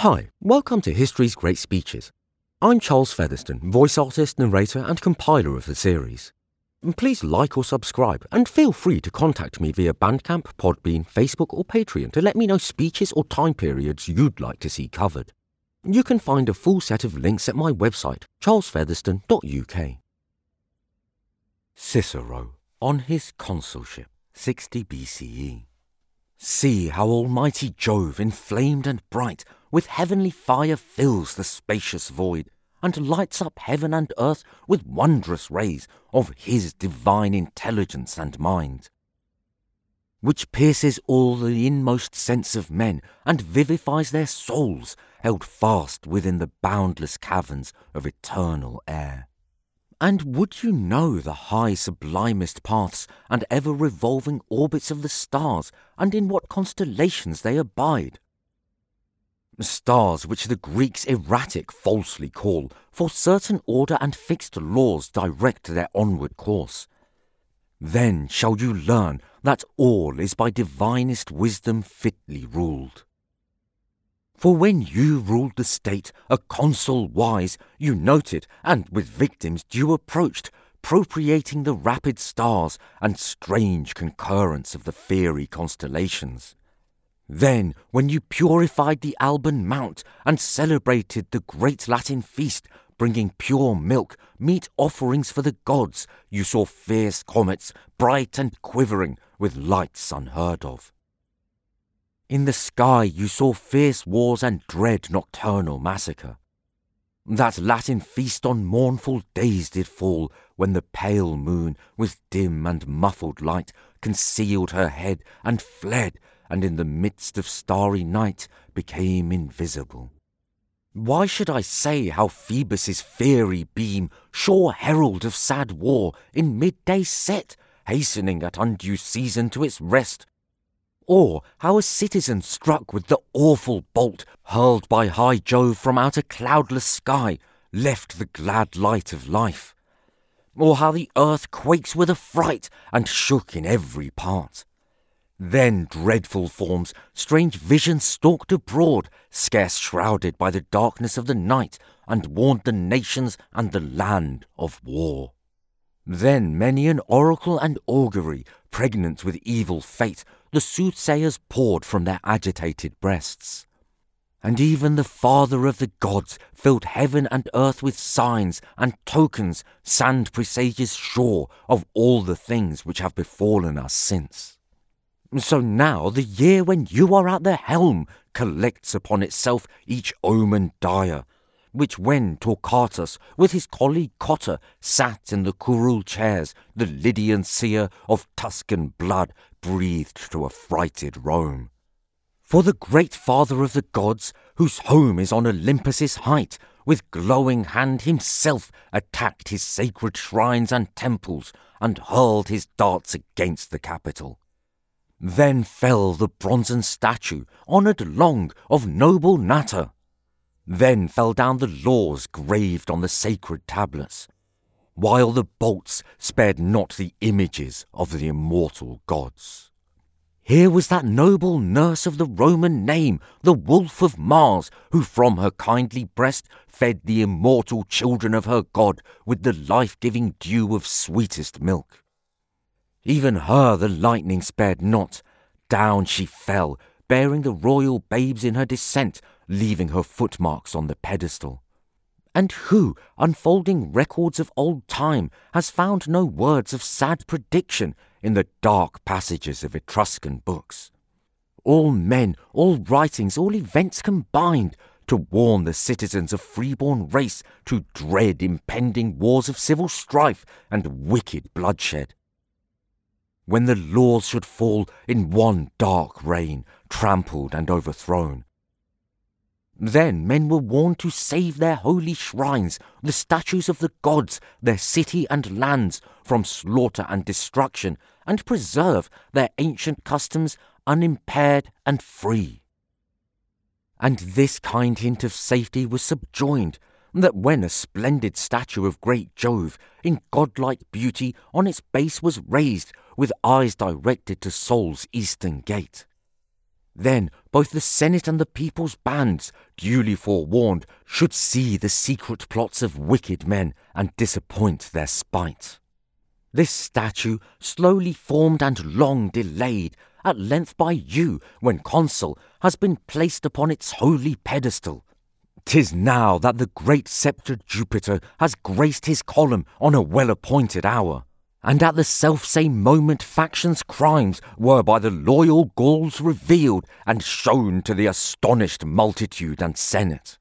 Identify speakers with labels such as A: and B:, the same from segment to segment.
A: Hi, welcome to History's Great Speeches. I'm Charles Featherstone, voice artist, narrator, and compiler of the series. Please like or subscribe, and feel free to contact me via Bandcamp, Podbean, Facebook, or Patreon to let me know speeches or time periods you'd like to see covered. You can find a full set of links at my website, charlesfeatherstone.uk. Cicero, on his consulship, 60 BCE. See how Almighty Jove, inflamed and bright, with heavenly fire fills the spacious void, and lights up heaven and earth with wondrous rays of his divine intelligence and mind, which pierces all the inmost sense of men and vivifies their souls held fast within the boundless caverns of eternal air. And would you know the high sublimest paths and ever revolving orbits of the stars, and in what constellations they abide? Stars which the Greeks erratic falsely call, for certain order and fixed laws direct their onward course. Then shall you learn that all is by divinest wisdom fitly ruled. For when you ruled the state, a consul wise, you noted, and with victims due approached, propitiating the rapid stars and strange concurrence of the fiery constellations. Then, when you purified the Alban Mount and celebrated the great Latin feast, bringing pure milk, meat offerings for the gods, you saw fierce comets, bright and quivering, with lights unheard of. In the sky you saw fierce wars and dread nocturnal massacre. That Latin feast on mournful days did fall, when the pale moon, with dim and muffled light, concealed her head and fled, and in the midst of starry night became invisible. Why should I say how Phoebus's fiery beam, sure herald of sad war, in midday set, hastening at undue season to its rest, or how a citizen struck with the awful bolt hurled by high Jove from out a cloudless sky left the glad light of life, or how the earth quakes with affright and shook in every part. Then dreadful forms, strange visions stalked abroad, scarce shrouded by the darkness of the night, and warned the nations and the land of war. Then many an oracle and augury, pregnant with evil fate, the soothsayers poured from their agitated breasts. And even the Father of the gods filled heaven and earth with signs and tokens, sand presages sure of all the things which have befallen us since. So now the year when you are at the helm collects upon itself each omen dire, which when Torquatus with his colleague Cotta sat in the curule chairs, the Lydian seer of Tuscan blood breathed to affrighted Rome. For the great father of the gods, whose home is on Olympus's height, with glowing hand himself attacked his sacred shrines and temples, and hurled his darts against the Capitol. Then fell the bronzen statue, honoured long, of noble Natta, then fell down the laws graved on the sacred tablets, while the bolts spared not the images of the immortal gods. Here was that noble nurse of the Roman name, the Wolf of Mars, who from her kindly breast fed the immortal children of her God with the life giving dew of sweetest milk. Even her the lightning spared not. Down she fell, bearing the royal babes in her descent, leaving her footmarks on the pedestal. And who, unfolding records of old time, has found no words of sad prediction in the dark passages of Etruscan books? All men, all writings, all events combined to warn the citizens of freeborn race to dread impending wars of civil strife and wicked bloodshed when the laws should fall in one dark reign, trampled and overthrown. Then men were warned to save their holy shrines, the statues of the gods, their city and lands from slaughter and destruction, and preserve their ancient customs unimpaired and free. And this kind hint of safety was subjoined that when a splendid statue of great Jove, in godlike beauty, on its base was raised, with eyes directed to Sol's eastern gate, Then both the Senate and the people's bands, duly forewarned, should see the secret plots of wicked men and disappoint their spite. This statue, slowly formed and long delayed, at length by you, when consul, has been placed upon its holy pedestal. Tis now that the great sceptred Jupiter has graced his column on a well appointed hour and at the self-same moment factions' crimes were by the loyal Gauls revealed and shown to the astonished multitude and senate.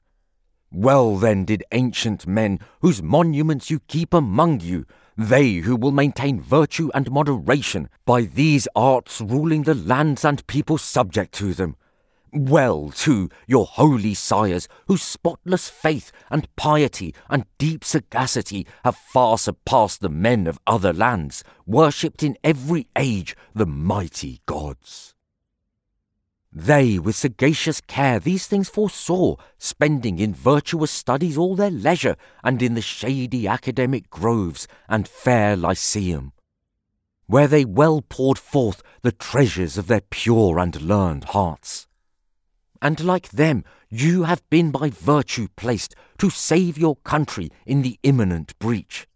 A: Well then did ancient men, whose monuments you keep among you, they who will maintain virtue and moderation, by these arts ruling the lands and people subject to them, well, too, your holy sires, whose spotless faith and piety and deep sagacity have far surpassed the men of other lands, worshipped in every age the mighty gods. They, with sagacious care, these things foresaw, spending in virtuous studies all their leisure, and in the shady academic groves and fair lyceum, where they well poured forth the treasures of their pure and learned hearts and like them you have been by virtue placed to save your country in the imminent breach.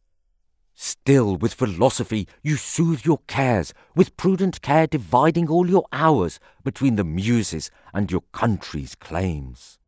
A: Still with philosophy you soothe your cares, with prudent care dividing all your hours between the Muses and your country's claims.